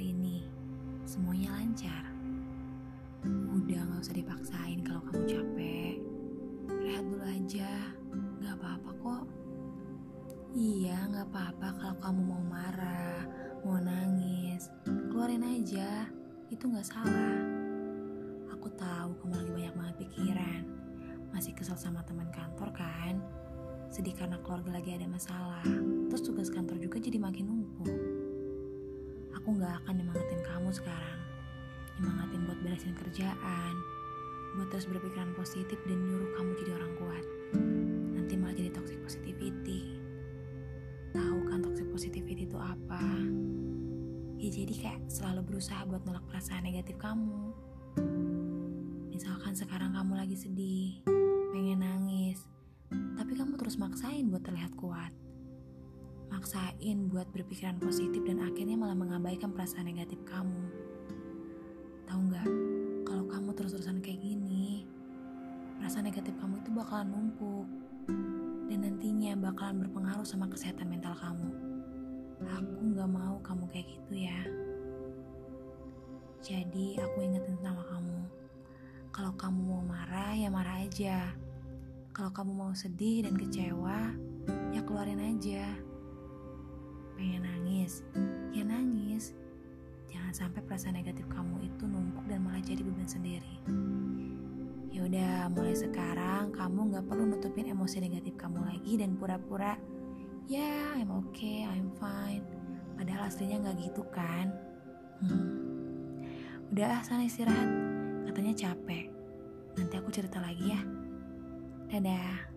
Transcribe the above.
hari ini semuanya lancar. Udah gak usah dipaksain kalau kamu capek. Rehat dulu aja, gak apa-apa kok. Iya, gak apa-apa kalau kamu mau marah, mau nangis. Keluarin aja, itu gak salah. Aku tahu kamu lagi banyak banget pikiran. Masih kesel sama teman kantor kan? Sedih karena keluarga lagi ada masalah. Terus tugas kantor juga jadi makin numpuk. Aku gak akan nyemangatin kamu sekarang. Nyemangatin buat beresin kerjaan, buat terus berpikiran positif dan nyuruh kamu jadi orang kuat. Nanti malah jadi toxic positivity. Tahu kan toxic positivity itu apa? Ya jadi kayak selalu berusaha buat nolak perasaan negatif kamu. Misalkan sekarang kamu lagi sedih, pengen nangis, tapi kamu terus maksain buat terlihat kuat. Maksain buat berpikiran positif dan akhirnya mengabaikan perasaan negatif kamu. Tahu nggak? Kalau kamu terus-terusan kayak gini, perasaan negatif kamu itu bakalan numpuk dan nantinya bakalan berpengaruh sama kesehatan mental kamu. Aku nggak mau kamu kayak gitu ya. Jadi aku ingetin sama kamu, kalau kamu mau marah ya marah aja. Kalau kamu mau sedih dan kecewa, ya keluarin aja. Pengen nangis, ya nangis. Jangan sampai perasaan negatif kamu itu numpuk dan malah jadi beban sendiri. Ya udah, mulai sekarang kamu nggak perlu nutupin emosi negatif kamu lagi dan pura-pura, ya I'm okay, I'm fine. Padahal aslinya nggak gitu kan? Hmm. Udah sana istirahat, katanya capek. Nanti aku cerita lagi ya. Dadah.